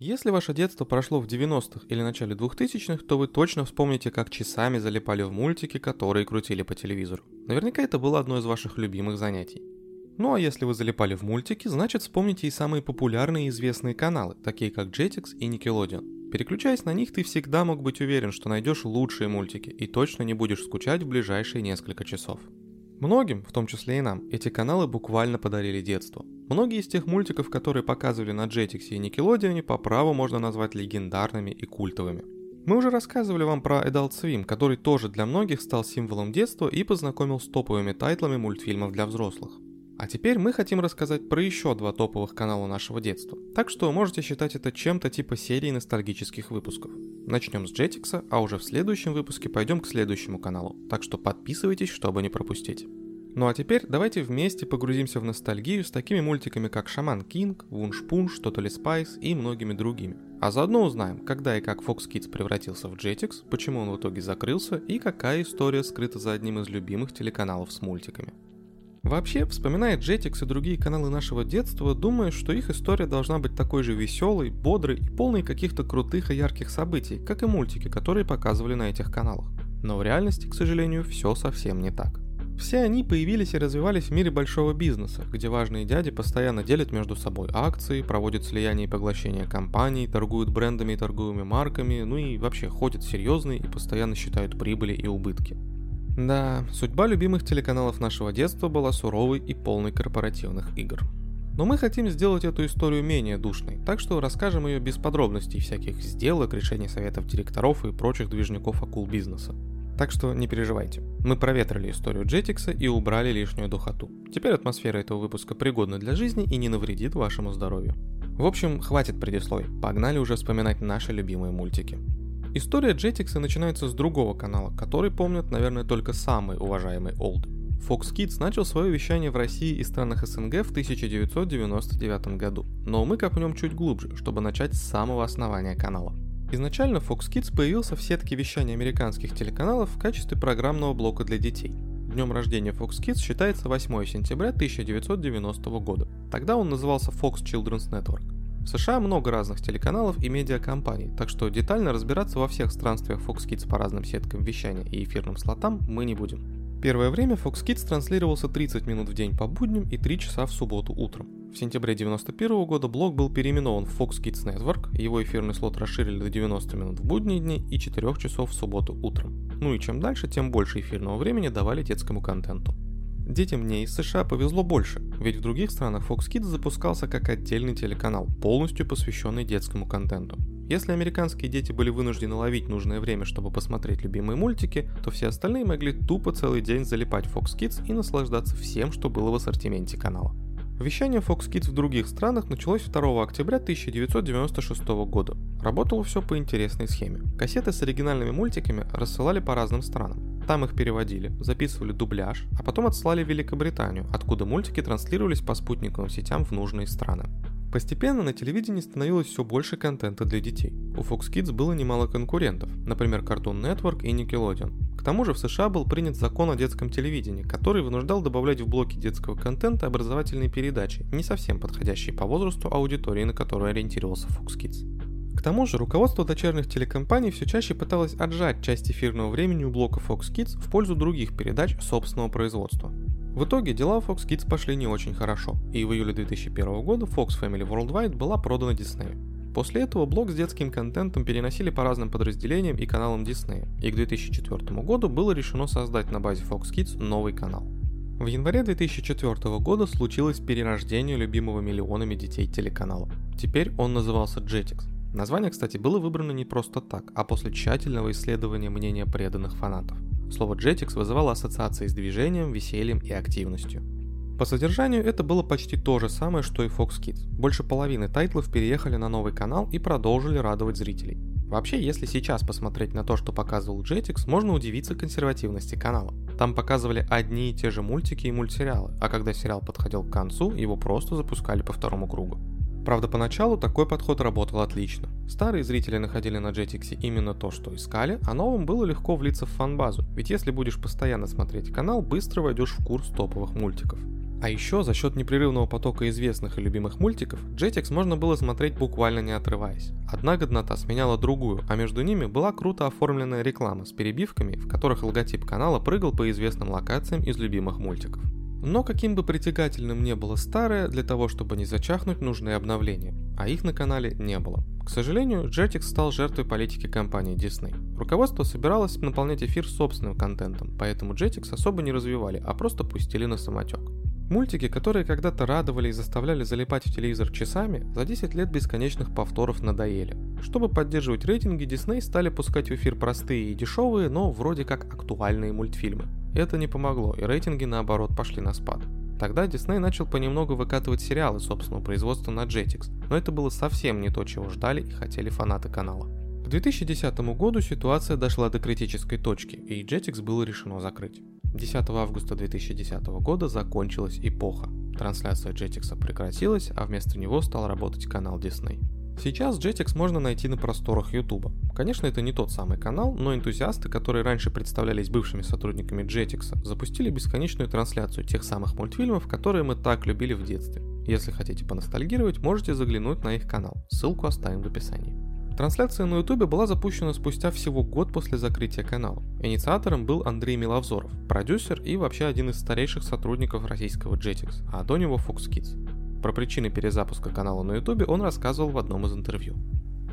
Если ваше детство прошло в 90-х или начале 2000-х, то вы точно вспомните, как часами залипали в мультики, которые крутили по телевизору. Наверняка это было одно из ваших любимых занятий. Ну а если вы залипали в мультики, значит вспомните и самые популярные и известные каналы, такие как Jetix и Nickelodeon. Переключаясь на них, ты всегда мог быть уверен, что найдешь лучшие мультики и точно не будешь скучать в ближайшие несколько часов. Многим, в том числе и нам, эти каналы буквально подарили детство. Многие из тех мультиков, которые показывали на Jetix и Nickelodeon, по праву можно назвать легендарными и культовыми. Мы уже рассказывали вам про Adult Swim, который тоже для многих стал символом детства и познакомил с топовыми тайтлами мультфильмов для взрослых. А теперь мы хотим рассказать про еще два топовых канала нашего детства. Так что можете считать это чем-то типа серии ностальгических выпусков. Начнем с Jetix, а уже в следующем выпуске пойдем к следующему каналу, так что подписывайтесь, чтобы не пропустить. Ну а теперь давайте вместе погрузимся в ностальгию с такими мультиками, как Shaman King, Wunschpunsch, Totally Spies и многими другими. А заодно узнаем, когда и как Fox Kids превратился в Jetix, почему он в итоге закрылся и какая история скрыта за одним из любимых телеканалов с мультиками. Вообще, вспоминая Jetix и другие каналы нашего детства, думаю, что их история должна быть такой же веселой, бодрой и полной каких-то крутых и ярких событий, как и мультики, которые показывали на этих каналах. Но в реальности, к сожалению, все совсем не так. Все они появились и развивались в мире большого бизнеса, где важные дяди постоянно делят между собой акции, проводят слияние и поглощение компаний, торгуют брендами и торговыми марками, ну и вообще ходят серьезные и постоянно считают прибыли и убытки. Да, судьба любимых телеканалов нашего детства была суровой и полной корпоративных игр. Но мы хотим сделать эту историю менее душной, так что расскажем ее без подробностей всяких сделок, решений советов директоров и прочих движников акул бизнеса. Так что не переживайте. Мы проветрили историю Jetix и убрали лишнюю духоту. Теперь атмосфера этого выпуска пригодна для жизни и не навредит вашему здоровью. В общем, хватит предисловий. Погнали уже вспоминать наши любимые мультики. История Jetix начинается с другого канала, который помнят, наверное, только самый уважаемый Old. Fox Kids начал свое вещание в России и странах СНГ в 1999 году, но мы копнем чуть глубже, чтобы начать с самого основания канала. Изначально Fox Kids появился в сетке вещания американских телеканалов в качестве программного блока для детей. Днем рождения Fox Kids считается 8 сентября 1990 года. Тогда он назывался Fox Children's Network. В США много разных телеканалов и медиакомпаний, так что детально разбираться во всех странствиях Fox Kids по разным сеткам вещания и эфирным слотам мы не будем. Первое время Fox Kids транслировался 30 минут в день по будням и 3 часа в субботу утром. В сентябре 1991 года блок был переименован в Fox Kids Network, его эфирный слот расширили до 90 минут в будние дни и 4 часов в субботу утром. Ну и чем дальше, тем больше эфирного времени давали детскому контенту. Детям мне из США повезло больше, ведь в других странах Fox Kids запускался как отдельный телеканал, полностью посвященный детскому контенту. Если американские дети были вынуждены ловить нужное время, чтобы посмотреть любимые мультики, то все остальные могли тупо целый день залипать Fox Kids и наслаждаться всем, что было в ассортименте канала. Вещание Fox Kids в других странах началось 2 октября 1996 года. Работало все по интересной схеме. Кассеты с оригинальными мультиками рассылали по разным странам. Там их переводили, записывали дубляж, а потом отслали в Великобританию, откуда мультики транслировались по спутниковым сетям в нужные страны. Постепенно на телевидении становилось все больше контента для детей. У Fox Kids было немало конкурентов, например, Cartoon Network и Nickelodeon. К тому же в США был принят закон о детском телевидении, который вынуждал добавлять в блоки детского контента образовательные передачи, не совсем подходящие по возрасту аудитории, на которую ориентировался Fox Kids. К тому же руководство дочерних телекомпаний все чаще пыталось отжать часть эфирного времени у блока Fox Kids в пользу других передач собственного производства. В итоге дела Fox Kids пошли не очень хорошо, и в июле 2001 года Fox Family Worldwide была продана Disney. После этого блок с детским контентом переносили по разным подразделениям и каналам Disney, и к 2004 году было решено создать на базе Fox Kids новый канал. В январе 2004 года случилось перерождение любимого миллионами детей телеканала. Теперь он назывался Jetix. Название, кстати, было выбрано не просто так, а после тщательного исследования мнения преданных фанатов. Слово Jetix вызывало ассоциации с движением, весельем и активностью. По содержанию это было почти то же самое, что и Fox Kids. Больше половины тайтлов переехали на новый канал и продолжили радовать зрителей. Вообще, если сейчас посмотреть на то, что показывал Jetix, можно удивиться консервативности канала. Там показывали одни и те же мультики и мультсериалы, а когда сериал подходил к концу, его просто запускали по второму кругу. Правда, поначалу такой подход работал отлично. Старые зрители находили на Jetix именно то, что искали, а новым было легко влиться в фан-базу, ведь если будешь постоянно смотреть канал, быстро войдешь в курс топовых мультиков. А еще за счет непрерывного потока известных и любимых мультиков Jetix можно было смотреть буквально не отрываясь. Одна годнота сменяла другую, а между ними была круто оформленная реклама с перебивками, в которых логотип канала прыгал по известным локациям из любимых мультиков. Но каким бы притягательным не было старое, для того, чтобы не зачахнуть, нужны обновления, а их на канале не было. К сожалению, Jetix стал жертвой политики компании Disney. Руководство собиралось наполнять эфир собственным контентом, поэтому Jetix особо не развивали, а просто пустили на самотек. Мультики, которые когда-то радовали и заставляли залипать в телевизор часами, за 10 лет бесконечных повторов надоели. Чтобы поддерживать рейтинги, Disney стали пускать в эфир простые и дешевые, но вроде как актуальные мультфильмы. Это не помогло, и рейтинги наоборот пошли на спад. Тогда Disney начал понемногу выкатывать сериалы собственного производства на Jetix, но это было совсем не то, чего ждали и хотели фанаты канала. К 2010 году ситуация дошла до критической точки, и Jetix было решено закрыть. 10 августа 2010 года закончилась эпоха. Трансляция Jetix прекратилась, а вместо него стал работать канал Disney. Сейчас Jetix можно найти на просторах YouTube. Конечно, это не тот самый канал, но энтузиасты, которые раньше представлялись бывшими сотрудниками Jetix, запустили бесконечную трансляцию тех самых мультфильмов, которые мы так любили в детстве. Если хотите поностальгировать, можете заглянуть на их канал. Ссылку оставим в описании. Трансляция на YouTube была запущена спустя всего год после закрытия канала. Инициатором был Андрей Миловзоров, продюсер и вообще один из старейших сотрудников российского Jetix, а до него Fox Kids. Про причины перезапуска канала на ютубе он рассказывал в одном из интервью.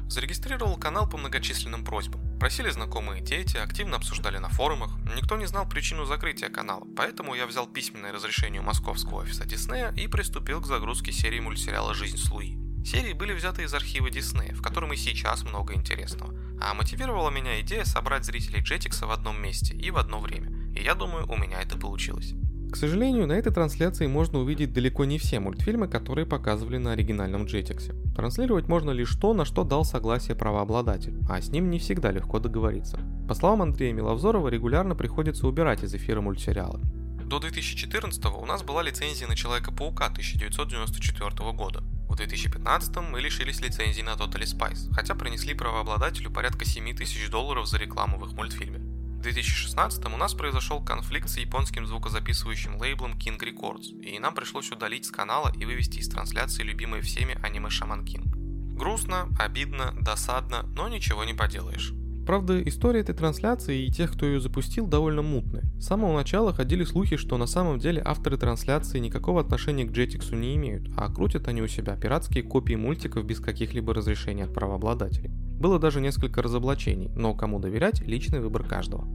Зарегистрировал канал по многочисленным просьбам. Просили знакомые дети, активно обсуждали на форумах. Никто не знал причину закрытия канала, поэтому я взял письменное разрешение у московского офиса Диснея и приступил к загрузке серии мультсериала «Жизнь с Луи». Серии были взяты из архива Диснея, в котором и сейчас много интересного. А мотивировала меня идея собрать зрителей Джетикса в одном месте и в одно время. И я думаю, у меня это получилось. К сожалению, на этой трансляции можно увидеть далеко не все мультфильмы, которые показывали на оригинальном Jetix. Транслировать можно лишь то, на что дал согласие правообладатель, а с ним не всегда легко договориться. По словам Андрея Миловзорова, регулярно приходится убирать из эфира мультсериалы. До 2014 у нас была лицензия на Человека-паука 1994 года. В 2015 мы лишились лицензии на Totally Spice, хотя принесли правообладателю порядка 7 тысяч долларов за рекламу в их мультфильме. В 2016 у нас произошел конфликт с японским звукозаписывающим лейблом King Records, и нам пришлось удалить с канала и вывести из трансляции любимые всеми аниме Шаман Кинг. Грустно, обидно, досадно, но ничего не поделаешь. Правда, история этой трансляции и тех, кто ее запустил, довольно мутная. С самого начала ходили слухи, что на самом деле авторы трансляции никакого отношения к Jetix не имеют, а крутят они у себя пиратские копии мультиков без каких-либо разрешений от правообладателей. Было даже несколько разоблачений, но кому доверять – личный выбор каждого.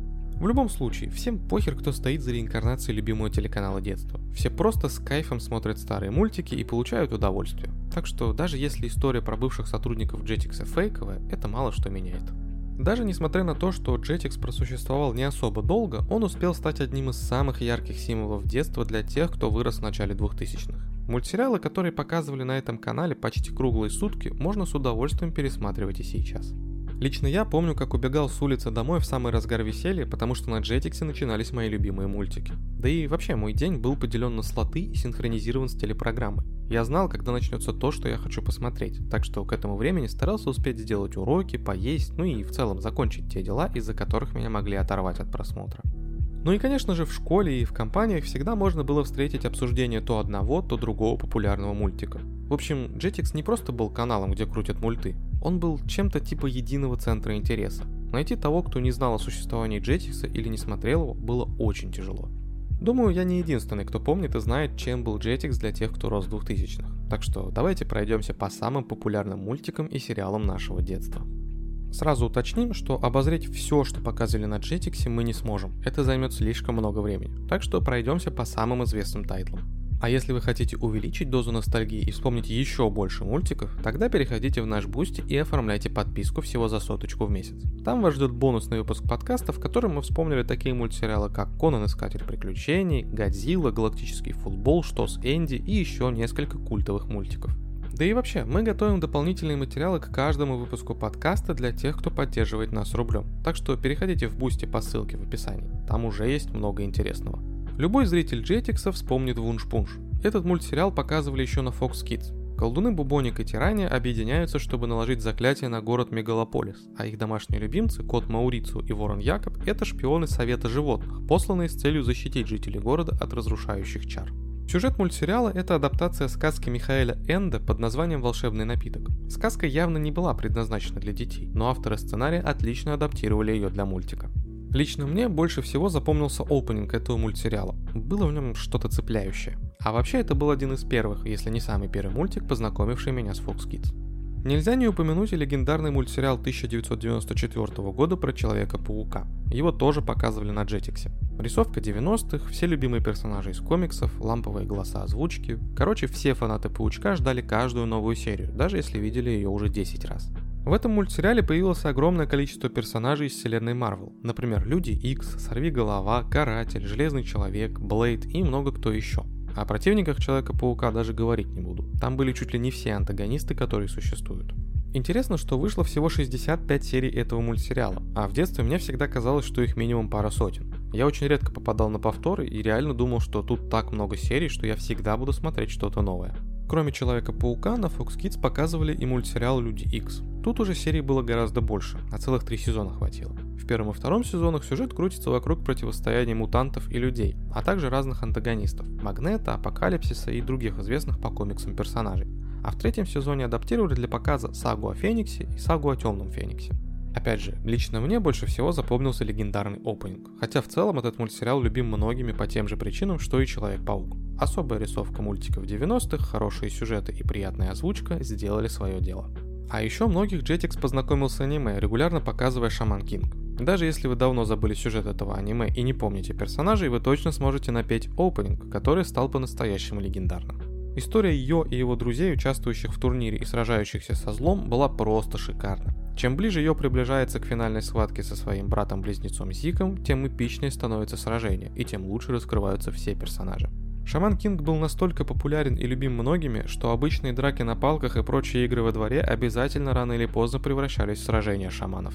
В любом случае, всем похер, кто стоит за реинкарнацией любимого телеканала детства. Все просто с кайфом смотрят старые мультики и получают удовольствие. Так что даже если история про бывших сотрудников Jetix фейковая, это мало что меняет. Даже несмотря на то, что Jetix просуществовал не особо долго, он успел стать одним из самых ярких символов детства для тех, кто вырос в начале 2000-х. Мультсериалы, которые показывали на этом канале почти круглые сутки, можно с удовольствием пересматривать и сейчас. Лично я помню, как убегал с улицы домой в самый разгар веселья, потому что на Jetix начинались мои любимые мультики. Да и вообще, мой день был поделен на слоты и синхронизирован с телепрограммой. Я знал, когда начнется то, что я хочу посмотреть, так что к этому времени старался успеть сделать уроки, поесть, ну и в целом закончить те дела, из-за которых меня могли оторвать от просмотра. Ну и, конечно же, в школе и в компаниях всегда можно было встретить обсуждение то одного, то другого популярного мультика. В общем, Jetix не просто был каналом, где крутят мульты, он был чем-то типа единого центра интереса. Найти того, кто не знал о существовании Jetix или не смотрел его, было очень тяжело. Думаю, я не единственный, кто помнит и знает, чем был Jetix для тех, кто рос в 2000-х. Так что давайте пройдемся по самым популярным мультикам и сериалам нашего детства. Сразу уточним, что обозреть все, что показывали на Jetix, мы не сможем. Это займет слишком много времени. Так что пройдемся по самым известным тайтлам. А если вы хотите увеличить дозу ностальгии и вспомнить еще больше мультиков, тогда переходите в наш Boosty и оформляйте подписку всего за соточку в месяц. Там вас ждет бонусный выпуск подкаста, в котором мы вспомнили такие мультсериалы, как Конан Искатель Приключений, Годзилла, Галактический Футбол, Что с Энди и еще несколько культовых мультиков. Да и вообще, мы готовим дополнительные материалы к каждому выпуску подкаста для тех, кто поддерживает нас рублем. Так что переходите в Boosty по ссылке в описании. Там уже есть много интересного. Любой зритель Джетикса вспомнит Вунш-Пунш. Этот мультсериал показывали еще на Fox Kids. Колдуны Бубоник и Тирания объединяются, чтобы наложить заклятие на город Мегалополис, а их домашние любимцы, кот Маурицу и ворон Якоб, это шпионы Совета Животных, посланные с целью защитить жителей города от разрушающих чар. Сюжет мультсериала – это адаптация сказки Михаэля Энда под названием «Волшебный напиток». Сказка явно не была предназначена для детей, но авторы сценария отлично адаптировали ее для мультика. Лично мне больше всего запомнился опенинг этого мультсериала. Было в нем что-то цепляющее. А вообще это был один из первых, если не самый первый мультик, познакомивший меня с Fox Kids. Нельзя не упомянуть и легендарный мультсериал 1994 года про Человека-паука. Его тоже показывали на Jetix. Рисовка 90-х, все любимые персонажи из комиксов, ламповые голоса озвучки. Короче, все фанаты Паучка ждали каждую новую серию, даже если видели ее уже 10 раз. В этом мультсериале появилось огромное количество персонажей из вселенной Марвел. Например, Люди Икс, Сорвиголова, Каратель, Железный Человек, Блейд и много кто еще. О противниках Человека-паука даже говорить не буду. Там были чуть ли не все антагонисты, которые существуют. Интересно, что вышло всего 65 серий этого мультсериала, а в детстве мне всегда казалось, что их минимум пара сотен. Я очень редко попадал на повторы и реально думал, что тут так много серий, что я всегда буду смотреть что-то новое. Кроме Человека-паука, на Fox Kids показывали и мультсериал Люди Икс. Тут уже серий было гораздо больше, а целых три сезона хватило. В первом и втором сезонах сюжет крутится вокруг противостояния мутантов и людей, а также разных антагонистов – Магнета, Апокалипсиса и других известных по комиксам персонажей. А в третьем сезоне адаптировали для показа сагу о Фениксе и сагу о Темном Фениксе. Опять же, лично мне больше всего запомнился легендарный опенинг, хотя в целом этот мультсериал любим многими по тем же причинам, что и Человек-паук. Особая рисовка мультиков 90-х, хорошие сюжеты и приятная озвучка сделали свое дело. А еще многих Jetix познакомил с аниме, регулярно показывая Шаман Кинг. Даже если вы давно забыли сюжет этого аниме и не помните персонажей, вы точно сможете напеть опенинг, который стал по-настоящему легендарным. История Йо и его друзей, участвующих в турнире и сражающихся со злом, была просто шикарна. Чем ближе ее приближается к финальной схватке со своим братом-близнецом Зиком, тем эпичнее становится сражение, и тем лучше раскрываются все персонажи. Шаман Кинг был настолько популярен и любим многими, что обычные драки на палках и прочие игры во дворе обязательно рано или поздно превращались в сражения шаманов.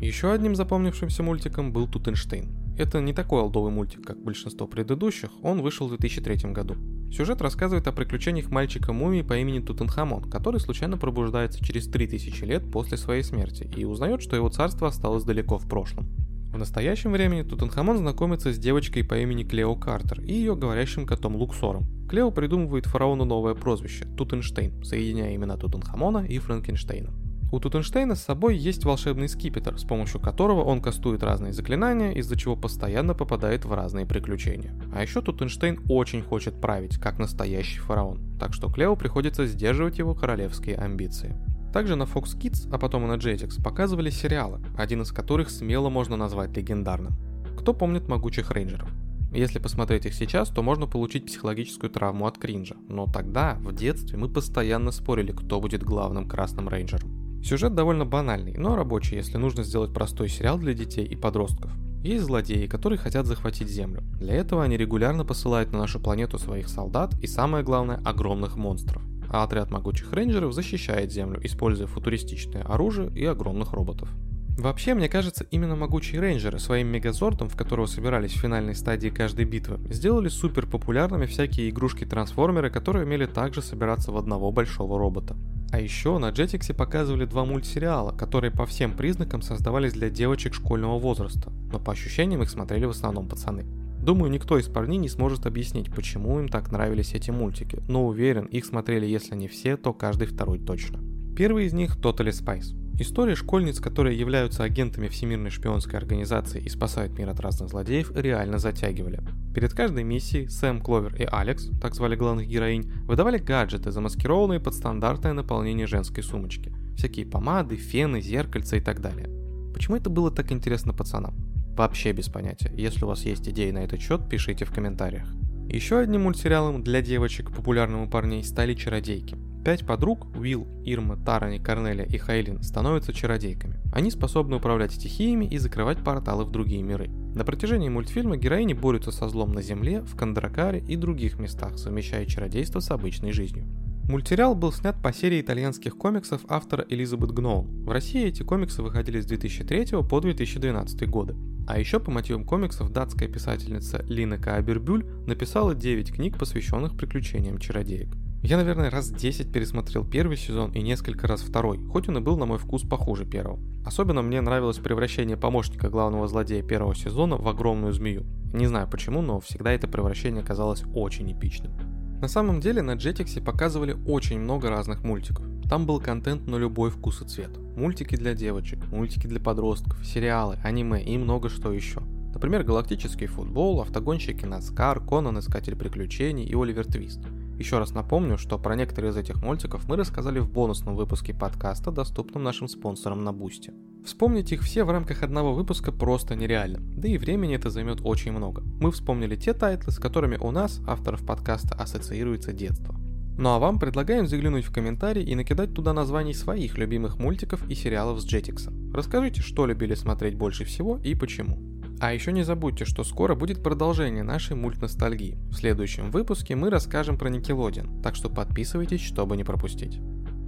Еще одним запомнившимся мультиком был Тутенштейн. Это не такой олдовый мультик, как большинство предыдущих, он вышел в 2003 году. Сюжет рассказывает о приключениях мальчика-мумии по имени Тутанхамон, который случайно пробуждается через 3000 лет после своей смерти и узнает, что его царство осталось далеко в прошлом. В настоящем времени Тутанхамон знакомится с девочкой по имени Клео Картер и ее говорящим котом Луксором. Клео придумывает фараону новое прозвище – Тутенштейн, соединяя имена Тутанхамона и Франкенштейна. У Тутенштейна с собой есть волшебный скипетр, с помощью которого он кастует разные заклинания, из-за чего постоянно попадает в разные приключения. А еще Тутенштейн очень хочет править, как настоящий фараон, так что Клео приходится сдерживать его королевские амбиции. Также на Fox Kids, а потом и на Jetix показывали сериалы, один из которых смело можно назвать легендарным. Кто помнит могучих рейнджеров? Если посмотреть их сейчас, то можно получить психологическую травму от кринжа, но тогда, в детстве, мы постоянно спорили, кто будет главным красным рейнджером. Сюжет довольно банальный, но рабочий, если нужно сделать простой сериал для детей и подростков. Есть злодеи, которые хотят захватить Землю. Для этого они регулярно посылают на нашу планету своих солдат и, самое главное, огромных монстров. А отряд могучих рейнджеров защищает Землю, используя футуристичное оружие и огромных роботов. Вообще, мне кажется, именно могучие рейнджеры своим мегазортом, в которого собирались в финальной стадии каждой битвы, сделали супер популярными всякие игрушки-трансформеры, которые умели также собираться в одного большого робота. А еще на Jetix показывали два мультсериала, которые по всем признакам создавались для девочек школьного возраста, но по ощущениям их смотрели в основном пацаны. Думаю, никто из парней не сможет объяснить, почему им так нравились эти мультики, но уверен, их смотрели если не все, то каждый второй точно. Первый из них Totally Spice. История школьниц, которые являются агентами Всемирной шпионской организации и спасают мир от разных злодеев, реально затягивали. Перед каждой миссией Сэм, Кловер и Алекс, так звали главных героинь, выдавали гаджеты, замаскированные под стандартное наполнение женской сумочки. Всякие помады, фены, зеркальца и так далее. Почему это было так интересно пацанам? Вообще без понятия. Если у вас есть идеи на этот счет, пишите в комментариях. Еще одним мультсериалом для девочек, популярным у парней, стали «Чародейки». Пять подруг, Уилл, Ирма, Тарани, Корнелия и Хейлин, становятся чародейками. Они способны управлять стихиями и закрывать порталы в другие миры. На протяжении мультфильма героини борются со злом на Земле, в Кандракаре и других местах, совмещая чародейство с обычной жизнью. Мультсериал был снят по серии итальянских комиксов автора Элизабет Гноун. В России эти комиксы выходили с 2003 по 2012 годы. А еще по мотивам комиксов датская писательница Лина Каабербюль написала 9 книг, посвященных приключениям чародеек. Я, наверное, раз 10 пересмотрел первый сезон и несколько раз второй, хоть он и был на мой вкус похуже первого. Особенно мне нравилось превращение помощника главного злодея первого сезона в огромную змею. Не знаю почему, но всегда это превращение казалось очень эпичным. На самом деле на Jetix показывали очень много разных мультиков. Там был контент на любой вкус и цвет. Мультики для девочек, мультики для подростков, сериалы, аниме и много что еще. Например, галактический футбол, автогонщики NASCAR, Конан Искатель приключений и Оливер Твист – еще раз напомню, что про некоторые из этих мультиков мы рассказали в бонусном выпуске подкаста, доступном нашим спонсорам на Boosty. Вспомнить их все в рамках одного выпуска просто нереально, да и времени это займет очень много. Мы вспомнили те тайтлы, с которыми у нас, авторов подкаста, ассоциируется детство. Ну а вам предлагаем заглянуть в комментарии и накидать туда названий своих любимых мультиков и сериалов с Jetix. Расскажите, что любили смотреть больше всего и почему. А еще не забудьте, что скоро будет продолжение нашей мультностальгии. В следующем выпуске мы расскажем про Nickelodeon, так что подписывайтесь, чтобы не пропустить.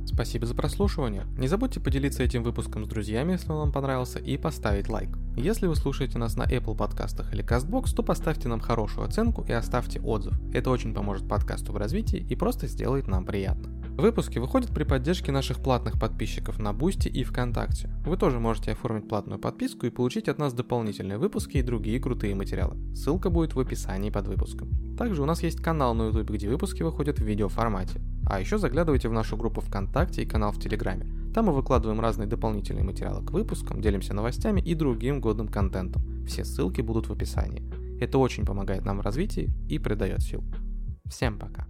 Спасибо за прослушивание. Не забудьте поделиться этим выпуском с друзьями, если он вам понравился, и поставить лайк. Если вы слушаете нас на Apple подкастах или CastBox, то поставьте нам хорошую оценку и оставьте отзыв. Это очень поможет подкасту в развитии и просто сделает нам приятно. Выпуски выходят при поддержке наших платных подписчиков на Boosty и ВКонтакте. Вы тоже можете оформить платную подписку и получить от нас дополнительные выпуски и другие крутые материалы. Ссылка будет в описании под выпуском. Также у нас есть канал на YouTube, где выпуски выходят в видеоформате. А еще заглядывайте в нашу группу ВКонтакте и канал в Телеграме. Там мы выкладываем разные дополнительные материалы к выпускам, делимся новостями и другим годным контентом. Все ссылки будут в описании. Это очень помогает нам в развитии и придает сил. Всем пока.